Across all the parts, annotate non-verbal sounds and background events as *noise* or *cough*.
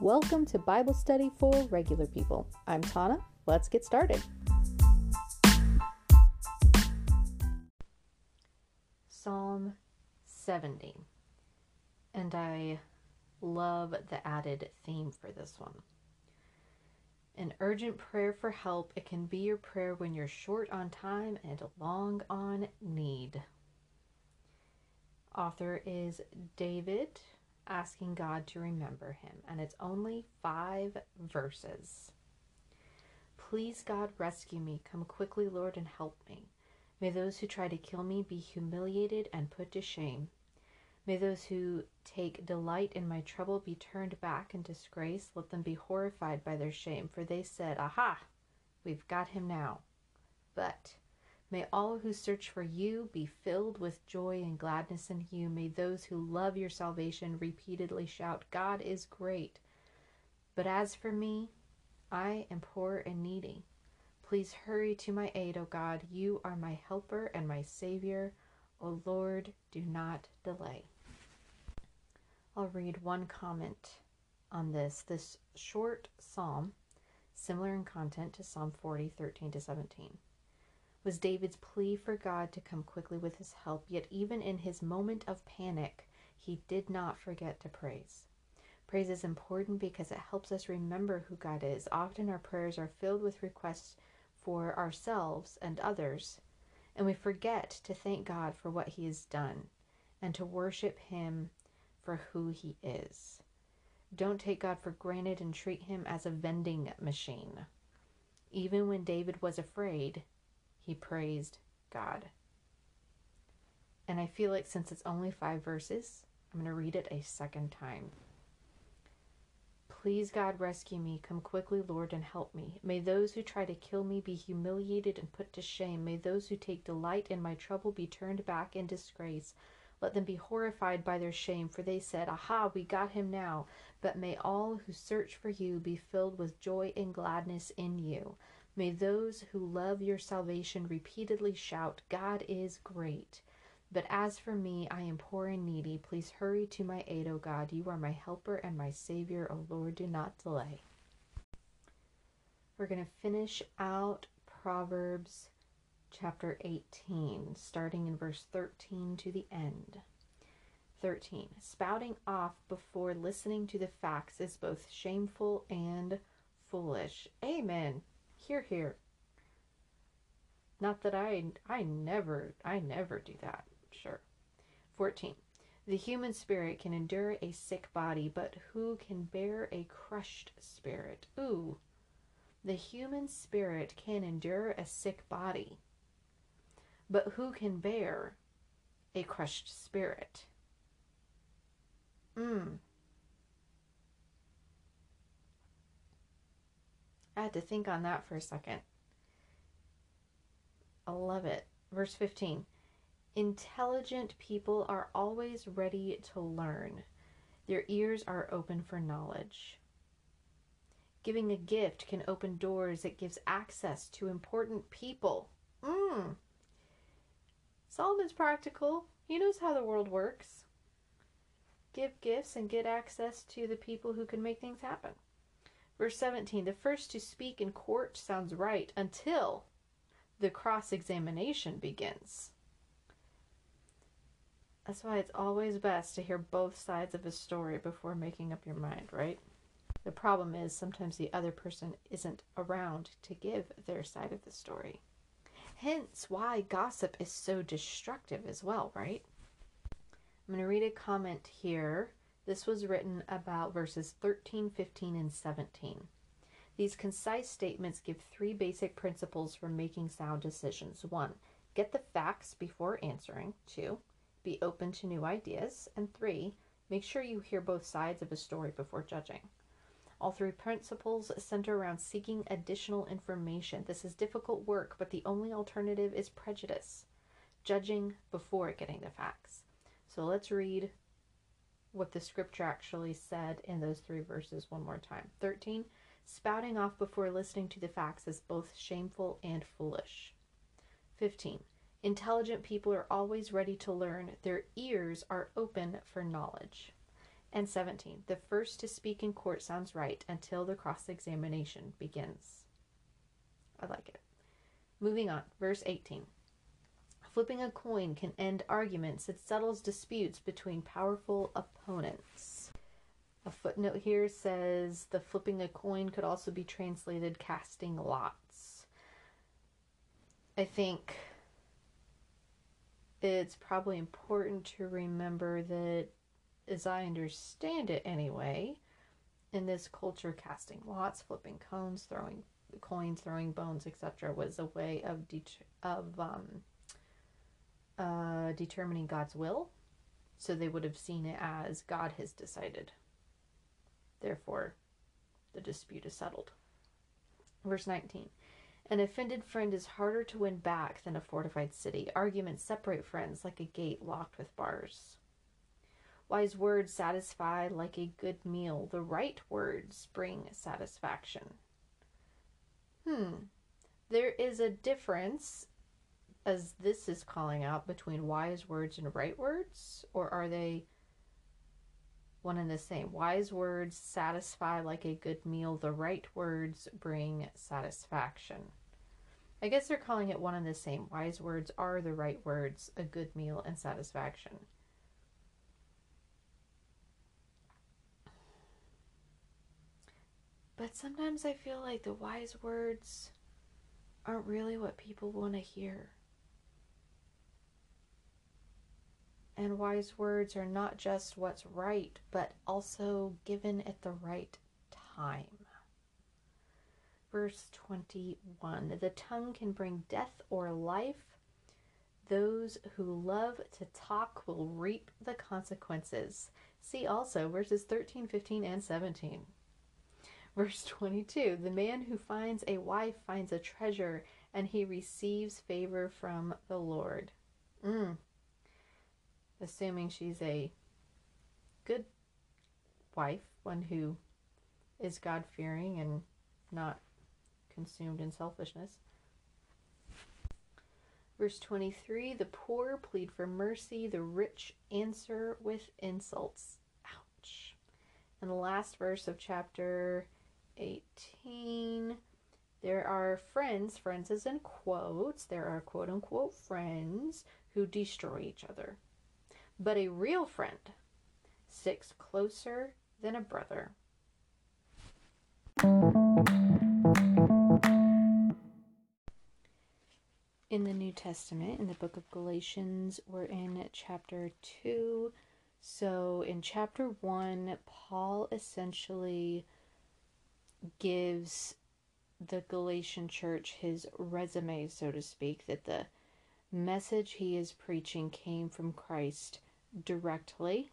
Welcome to Bible Study for Regular People. I'm Tana. Let's get started. Psalm 70. And I love the added theme for this one. An urgent prayer for help. It can be your prayer when you're short on time and long on need. Author is David asking God to remember him, and it's only five verses. Please, God, rescue me. Come quickly, Lord, and help me. May those who try to kill me be humiliated and put to shame. May those who take delight in my trouble be turned back in disgrace. Let them be horrified by their shame, for they said, Aha, we've got him now. But May all who search for you be filled with joy and gladness in you. May those who love your salvation repeatedly shout, God is great. But as for me, I am poor and needy. Please hurry to my aid, O God. You are my helper and my Savior. O Lord, do not delay. I'll read one comment on this. This short psalm, similar in content to Psalm 40, 13 to 17 was David's plea for God to come quickly with his help, yet, even in his moment of panic, he did not forget to praise. Praise is important because it helps us remember who God is. Often our prayers are filled with requests for ourselves and others, and we forget to thank God for what he has done and to worship him for who he is. Don't take God for granted and treat him as a vending machine. Even when David was afraid, he praised God. And I feel like since it's only five verses, I'm going to read it a second time. Please, God, rescue me. Come quickly, Lord, and help me. May those who try to kill me be humiliated and put to shame. May those who take delight in my trouble be turned back in disgrace. Let them be horrified by their shame, for they said, Aha, we got him now. But may all who search for you be filled with joy and gladness in you. May those who love your salvation repeatedly shout, God is great. But as for me, I am poor and needy. Please hurry to my aid, O God. You are my helper and my Savior. O Lord, do not delay. We're going to finish out Proverbs chapter 18, starting in verse 13 to the end. 13. Spouting off before listening to the facts is both shameful and foolish. Amen. Here, here. Not that I I never I never do that. Sure. 14. The human spirit can endure a sick body, but who can bear a crushed spirit? Ooh. The human spirit can endure a sick body, but who can bear a crushed spirit? Hmm. I had to think on that for a second. I love it. Verse 15 Intelligent people are always ready to learn, their ears are open for knowledge. Giving a gift can open doors, it gives access to important people. Mmm. Solomon's practical. He knows how the world works. Give gifts and get access to the people who can make things happen. Verse 17 The first to speak in court sounds right until the cross examination begins. That's why it's always best to hear both sides of a story before making up your mind, right? The problem is sometimes the other person isn't around to give their side of the story. Hence why gossip is so destructive as well, right? I'm going to read a comment here this was written about verses 13, 15, and 17. These concise statements give three basic principles for making sound decisions. One, get the facts before answering. Two, be open to new ideas. And three, make sure you hear both sides of a story before judging. All three principles center around seeking additional information. This is difficult work, but the only alternative is prejudice, judging before getting the facts. So let's read what the scripture actually said in those three verses one more time. 13. Spouting off before listening to the facts is both shameful and foolish. 15. Intelligent people are always ready to learn, their ears are open for knowledge. And 17. The first to speak in court sounds right until the cross examination begins. I like it. Moving on, verse 18. Flipping a coin can end arguments, it settles disputes between powerful opponents. A footnote here says the flipping a coin could also be translated casting lots. I think it's probably important to remember that, as I understand it anyway, in this culture, casting lots, flipping cones, throwing coins, throwing bones, etc., was a way of det- of um, uh, determining God's will. So they would have seen it as God has decided. Therefore, the dispute is settled. Verse 19. An offended friend is harder to win back than a fortified city. Arguments separate friends like a gate locked with bars. Wise words satisfy like a good meal. The right words bring satisfaction. Hmm. There is a difference, as this is calling out, between wise words and right words, or are they one and the same? Wise words satisfy like a good meal. The right words bring satisfaction. I guess they're calling it one and the same. Wise words are the right words, a good meal, and satisfaction. But sometimes I feel like the wise words aren't really what people want to hear. And wise words are not just what's right, but also given at the right time. Verse 21 The tongue can bring death or life. Those who love to talk will reap the consequences. See also verses 13, 15, and 17. Verse 22 The man who finds a wife finds a treasure, and he receives favor from the Lord. Mm. Assuming she's a good wife, one who is God fearing and not consumed in selfishness. Verse 23 The poor plead for mercy, the rich answer with insults. Ouch. And the last verse of chapter 18 there are friends, friends is in quotes, there are quote unquote friends who destroy each other. But a real friend sticks closer than a brother. in the New Testament, in the book of Galatians, we're in chapter 2. So, in chapter 1, Paul essentially gives the Galatian church his resume, so to speak, that the message he is preaching came from Christ directly.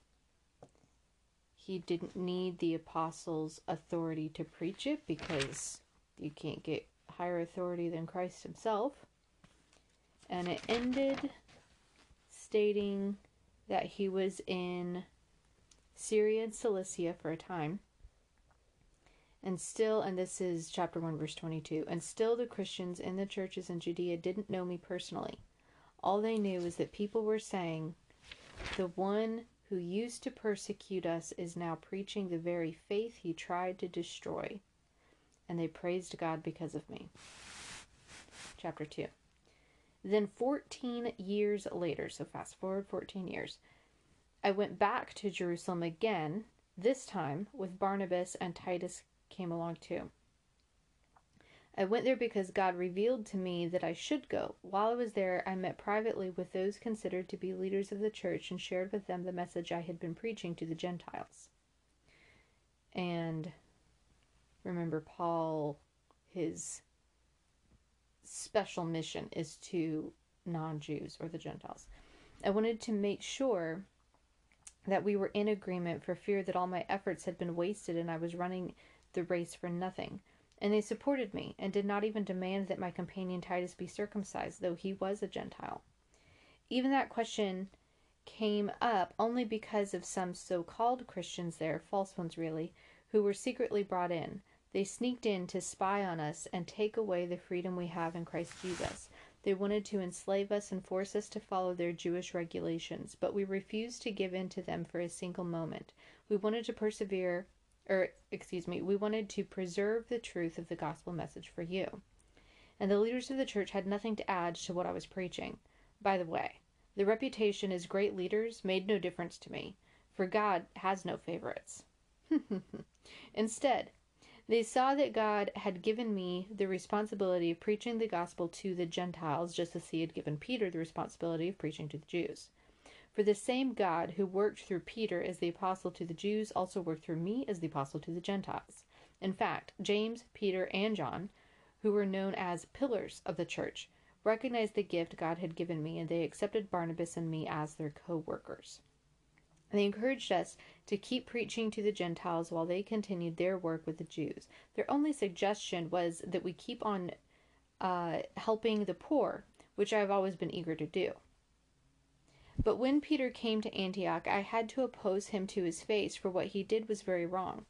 He didn't need the apostles' authority to preach it because you can't get higher authority than Christ himself and it ended stating that he was in Syria and Cilicia for a time. And still, and this is chapter 1, verse 22, and still the Christians in the churches in Judea didn't know me personally. All they knew is that people were saying, The one who used to persecute us is now preaching the very faith he tried to destroy. And they praised God because of me. Chapter 2. Then 14 years later, so fast forward 14 years, I went back to Jerusalem again, this time with Barnabas and Titus came along too. I went there because God revealed to me that I should go. While I was there, I met privately with those considered to be leaders of the church and shared with them the message I had been preaching to the Gentiles. And remember, Paul, his special mission is to non Jews or the Gentiles. I wanted to make sure that we were in agreement for fear that all my efforts had been wasted and I was running the race for nothing. And they supported me and did not even demand that my companion Titus be circumcised, though he was a Gentile. Even that question came up only because of some so called Christians there, false ones really, who were secretly brought in. They sneaked in to spy on us and take away the freedom we have in Christ Jesus. They wanted to enslave us and force us to follow their Jewish regulations, but we refused to give in to them for a single moment. We wanted to persevere, or excuse me, we wanted to preserve the truth of the gospel message for you. And the leaders of the church had nothing to add to what I was preaching. By the way, the reputation as great leaders made no difference to me, for God has no favorites. *laughs* Instead, they saw that God had given me the responsibility of preaching the gospel to the Gentiles, just as He had given Peter the responsibility of preaching to the Jews. For the same God who worked through Peter as the apostle to the Jews also worked through me as the apostle to the Gentiles. In fact, James, Peter, and John, who were known as pillars of the church, recognized the gift God had given me, and they accepted Barnabas and me as their co workers. They encouraged us to keep preaching to the Gentiles while they continued their work with the Jews. Their only suggestion was that we keep on uh, helping the poor, which I have always been eager to do. But when Peter came to Antioch, I had to oppose him to his face, for what he did was very wrong.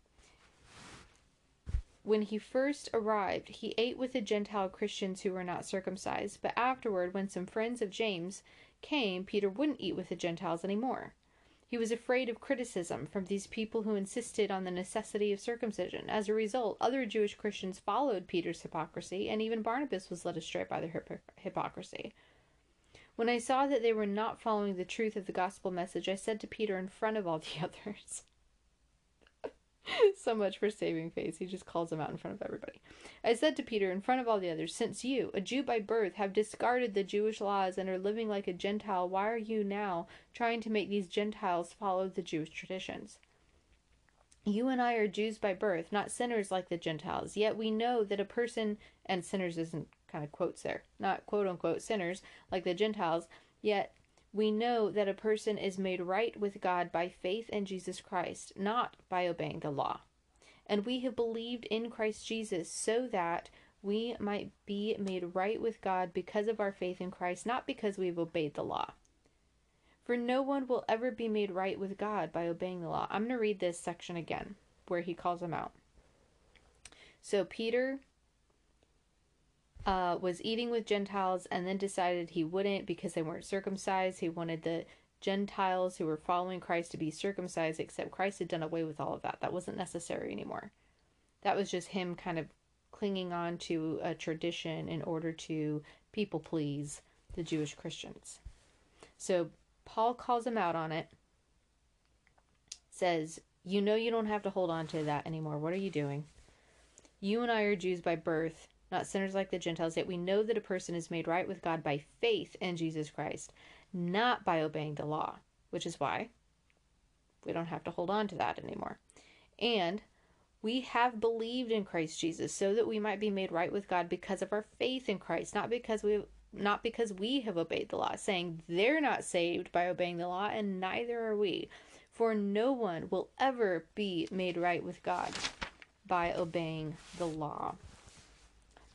When he first arrived, he ate with the Gentile Christians who were not circumcised, but afterward, when some friends of James came, Peter wouldn't eat with the Gentiles any more. He was afraid of criticism from these people who insisted on the necessity of circumcision. As a result, other Jewish Christians followed Peter's hypocrisy, and even Barnabas was led astray by their hypocrisy. When I saw that they were not following the truth of the gospel message, I said to Peter in front of all the *laughs* others, so much for saving face. He just calls them out in front of everybody. I said to Peter in front of all the others, Since you, a Jew by birth, have discarded the Jewish laws and are living like a Gentile, why are you now trying to make these Gentiles follow the Jewish traditions? You and I are Jews by birth, not sinners like the Gentiles. Yet we know that a person, and sinners isn't kind of quotes there, not quote unquote sinners like the Gentiles, yet we know that a person is made right with God by faith in Jesus Christ, not by obeying the law. And we have believed in Christ Jesus so that we might be made right with God because of our faith in Christ, not because we've obeyed the law. For no one will ever be made right with God by obeying the law. I'm going to read this section again where he calls them out. So Peter uh, was eating with Gentiles and then decided he wouldn't because they weren't circumcised. He wanted the Gentiles who were following Christ to be circumcised, except Christ had done away with all of that. That wasn't necessary anymore. That was just him kind of clinging on to a tradition in order to people please the Jewish Christians. So Paul calls him out on it, says, You know you don't have to hold on to that anymore. What are you doing? You and I are Jews by birth not sinners like the Gentiles, yet we know that a person is made right with God by faith in Jesus Christ, not by obeying the law, which is why we don't have to hold on to that anymore. And we have believed in Christ Jesus so that we might be made right with God because of our faith in Christ, not because we not because we have obeyed the law, saying they're not saved by obeying the law and neither are we. For no one will ever be made right with God by obeying the law.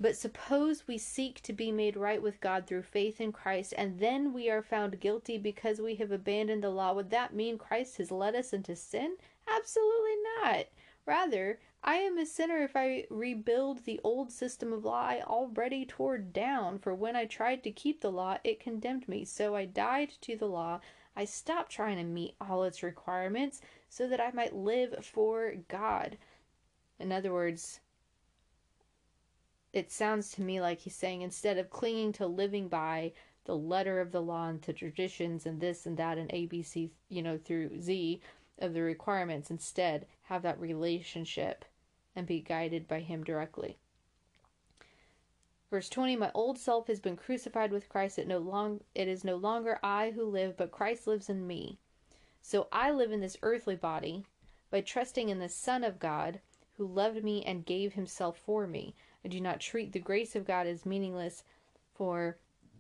But suppose we seek to be made right with God through faith in Christ, and then we are found guilty because we have abandoned the law. Would that mean Christ has led us into sin? Absolutely not. Rather, I am a sinner if I rebuild the old system of law I already tore down, for when I tried to keep the law, it condemned me. So I died to the law. I stopped trying to meet all its requirements so that I might live for God. In other words, it sounds to me like he's saying instead of clinging to living by the letter of the law and to traditions and this and that and ABC, you know, through Z of the requirements, instead have that relationship and be guided by him directly. Verse 20 My old self has been crucified with Christ it no long it is no longer I who live but Christ lives in me. So I live in this earthly body by trusting in the Son of God who loved me and gave himself for me. Do not treat the grace of God as meaningless, for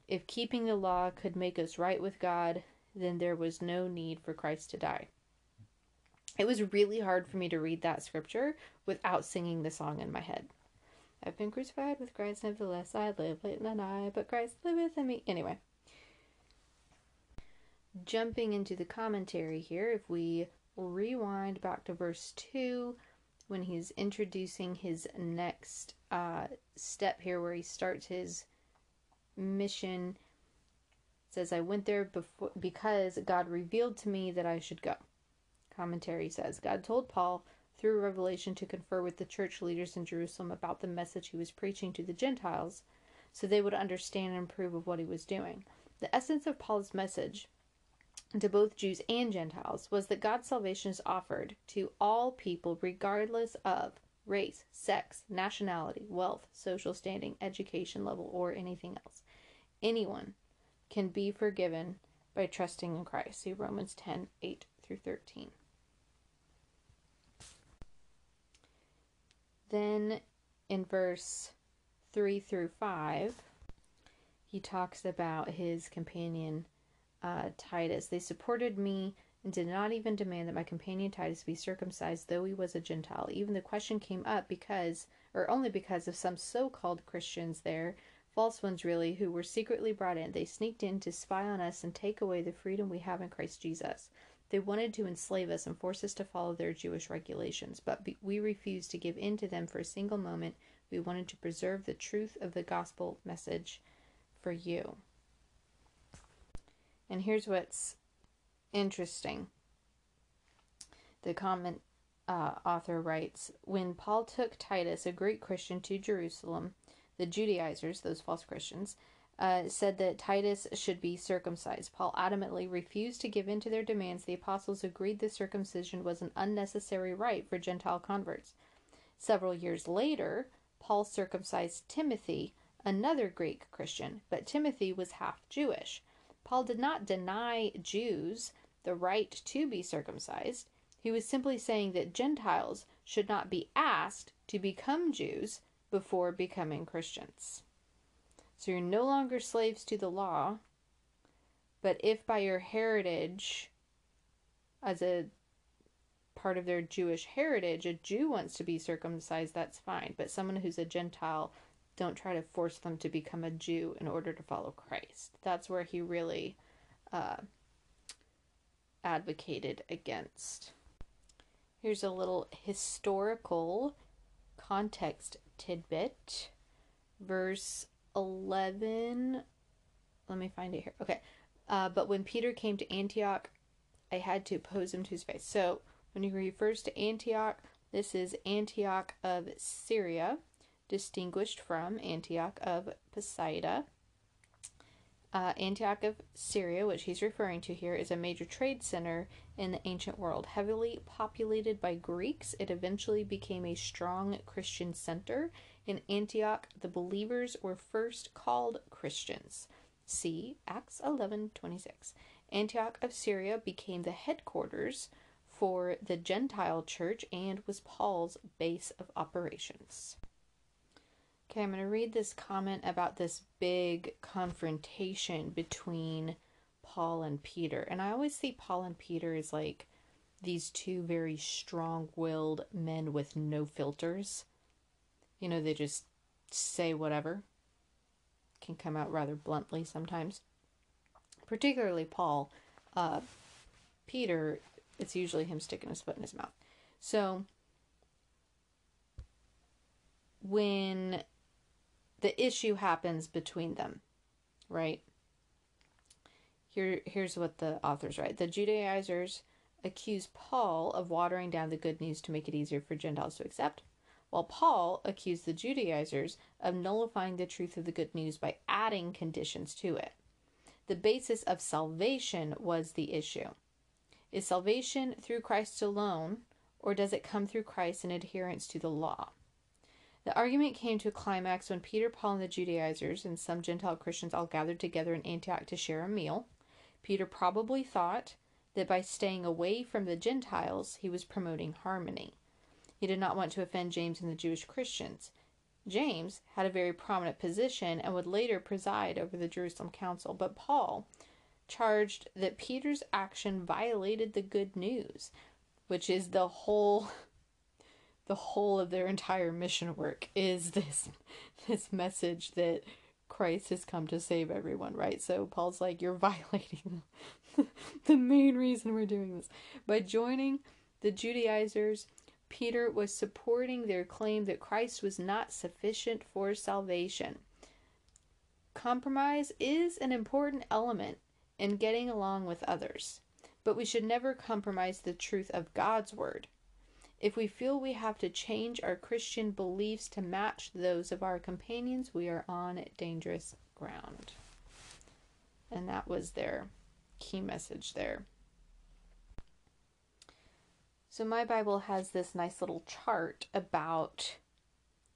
if keeping the law could make us right with God, then there was no need for Christ to die. It was really hard for me to read that scripture without singing the song in my head. I've been crucified with Christ, nevertheless I live, late not I, but Christ liveth in me. Anyway, jumping into the commentary here, if we rewind back to verse 2, when he's introducing his next uh, step here, where he starts his mission says I went there before because God revealed to me that I should go. Commentary says God told Paul through revelation to confer with the church leaders in Jerusalem about the message he was preaching to the Gentiles so they would understand and approve of what he was doing. The essence of Paul's message to both Jews and Gentiles was that God's salvation is offered to all people regardless of race, sex, nationality, wealth, social standing, education level, or anything else. Anyone can be forgiven by trusting in Christ. See Romans 10 8 through 13. Then in verse 3 through 5, he talks about his companion uh, Titus. They supported me and did not even demand that my companion Titus be circumcised, though he was a Gentile. Even the question came up because, or only because, of some so called Christians there, false ones really, who were secretly brought in. They sneaked in to spy on us and take away the freedom we have in Christ Jesus. They wanted to enslave us and force us to follow their Jewish regulations, but we refused to give in to them for a single moment. We wanted to preserve the truth of the gospel message for you. And here's what's interesting. The comment uh, author writes When Paul took Titus, a Greek Christian, to Jerusalem, the Judaizers, those false Christians, uh, said that Titus should be circumcised. Paul adamantly refused to give in to their demands. The apostles agreed the circumcision was an unnecessary rite for Gentile converts. Several years later, Paul circumcised Timothy, another Greek Christian, but Timothy was half Jewish. Paul did not deny Jews the right to be circumcised. He was simply saying that Gentiles should not be asked to become Jews before becoming Christians. So you're no longer slaves to the law, but if by your heritage, as a part of their Jewish heritage, a Jew wants to be circumcised, that's fine. But someone who's a Gentile, don't try to force them to become a Jew in order to follow Christ. That's where he really uh, advocated against. Here's a little historical context tidbit. Verse 11. Let me find it here. Okay. Uh, but when Peter came to Antioch, I had to oppose him to his face. So when he refers to Antioch, this is Antioch of Syria, distinguished from Antioch of Pisidia. Uh, Antioch of Syria, which he's referring to here, is a major trade center in the ancient world. Heavily populated by Greeks, it eventually became a strong Christian center. In Antioch, the believers were first called Christians. See Acts 11:26. Antioch of Syria became the headquarters for the Gentile church and was Paul's base of operations. Okay, I'm going to read this comment about this big confrontation between Paul and Peter. And I always see Paul and Peter as like these two very strong willed men with no filters. You know, they just say whatever. Can come out rather bluntly sometimes. Particularly Paul. Uh, Peter, it's usually him sticking his foot in his mouth. So, when the issue happens between them, right? Here, here's what the authors write. The Judaizers accuse Paul of watering down the good news to make it easier for Gentiles to accept, while Paul accused the Judaizers of nullifying the truth of the good news by adding conditions to it. The basis of salvation was the issue. Is salvation through Christ alone, or does it come through Christ in adherence to the law? The argument came to a climax when Peter, Paul, and the Judaizers and some Gentile Christians all gathered together in Antioch to share a meal. Peter probably thought that by staying away from the Gentiles, he was promoting harmony. He did not want to offend James and the Jewish Christians. James had a very prominent position and would later preside over the Jerusalem Council, but Paul charged that Peter's action violated the good news, which is the whole the whole of their entire mission work is this *laughs* this message that Christ has come to save everyone, right? So Paul's like, you're *laughs* violating *laughs* the main reason we're doing this. By joining the Judaizers, Peter was supporting their claim that Christ was not sufficient for salvation. Compromise is an important element in getting along with others, but we should never compromise the truth of God's Word. If we feel we have to change our Christian beliefs to match those of our companions, we are on dangerous ground. And that was their key message there. So, my Bible has this nice little chart about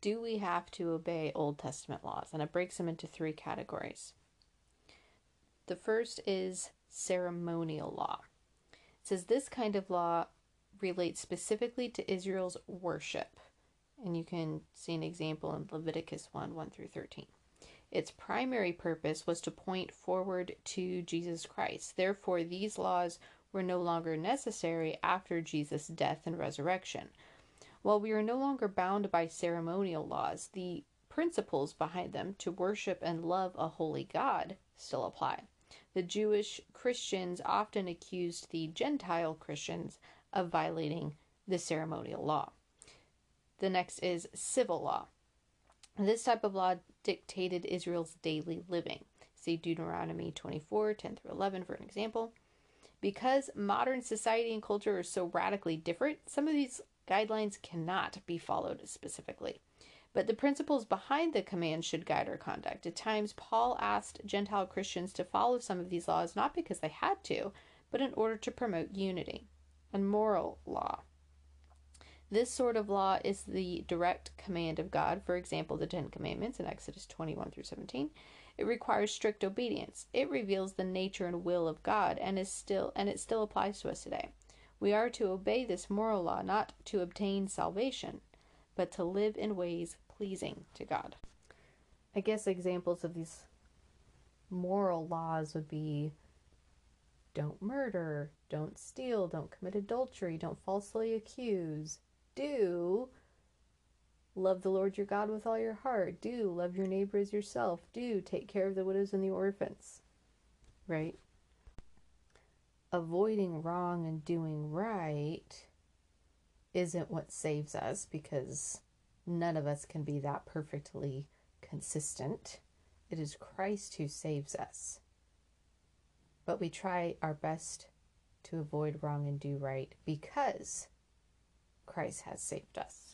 do we have to obey Old Testament laws? And it breaks them into three categories. The first is ceremonial law. It says this kind of law relates specifically to Israel's worship. And you can see an example in Leviticus 1 1 through 13. Its primary purpose was to point forward to Jesus Christ. Therefore, these laws were no longer necessary after Jesus' death and resurrection. While we are no longer bound by ceremonial laws, the principles behind them to worship and love a holy God still apply. The Jewish Christians often accused the Gentile Christians of violating the ceremonial law. The next is civil law. This type of law dictated Israel's daily living. See Deuteronomy 24 10 through 11 for an example. Because modern society and culture are so radically different, some of these guidelines cannot be followed specifically. But the principles behind the command should guide our conduct. At times, Paul asked Gentile Christians to follow some of these laws not because they had to, but in order to promote unity and moral law. This sort of law is the direct command of God, for example, the Ten Commandments in Exodus 21 through 17. It requires strict obedience. It reveals the nature and will of God and is still and it still applies to us today. We are to obey this moral law not to obtain salvation, but to live in ways pleasing to God. I guess examples of these moral laws would be don't murder, don't steal, don't commit adultery, don't falsely accuse, do love the Lord your God with all your heart, do love your neighbor as yourself, do take care of the widows and the orphans. Right? Avoiding wrong and doing right isn't what saves us because none of us can be that perfectly consistent. It is Christ who saves us but we try our best to avoid wrong and do right because Christ has saved us.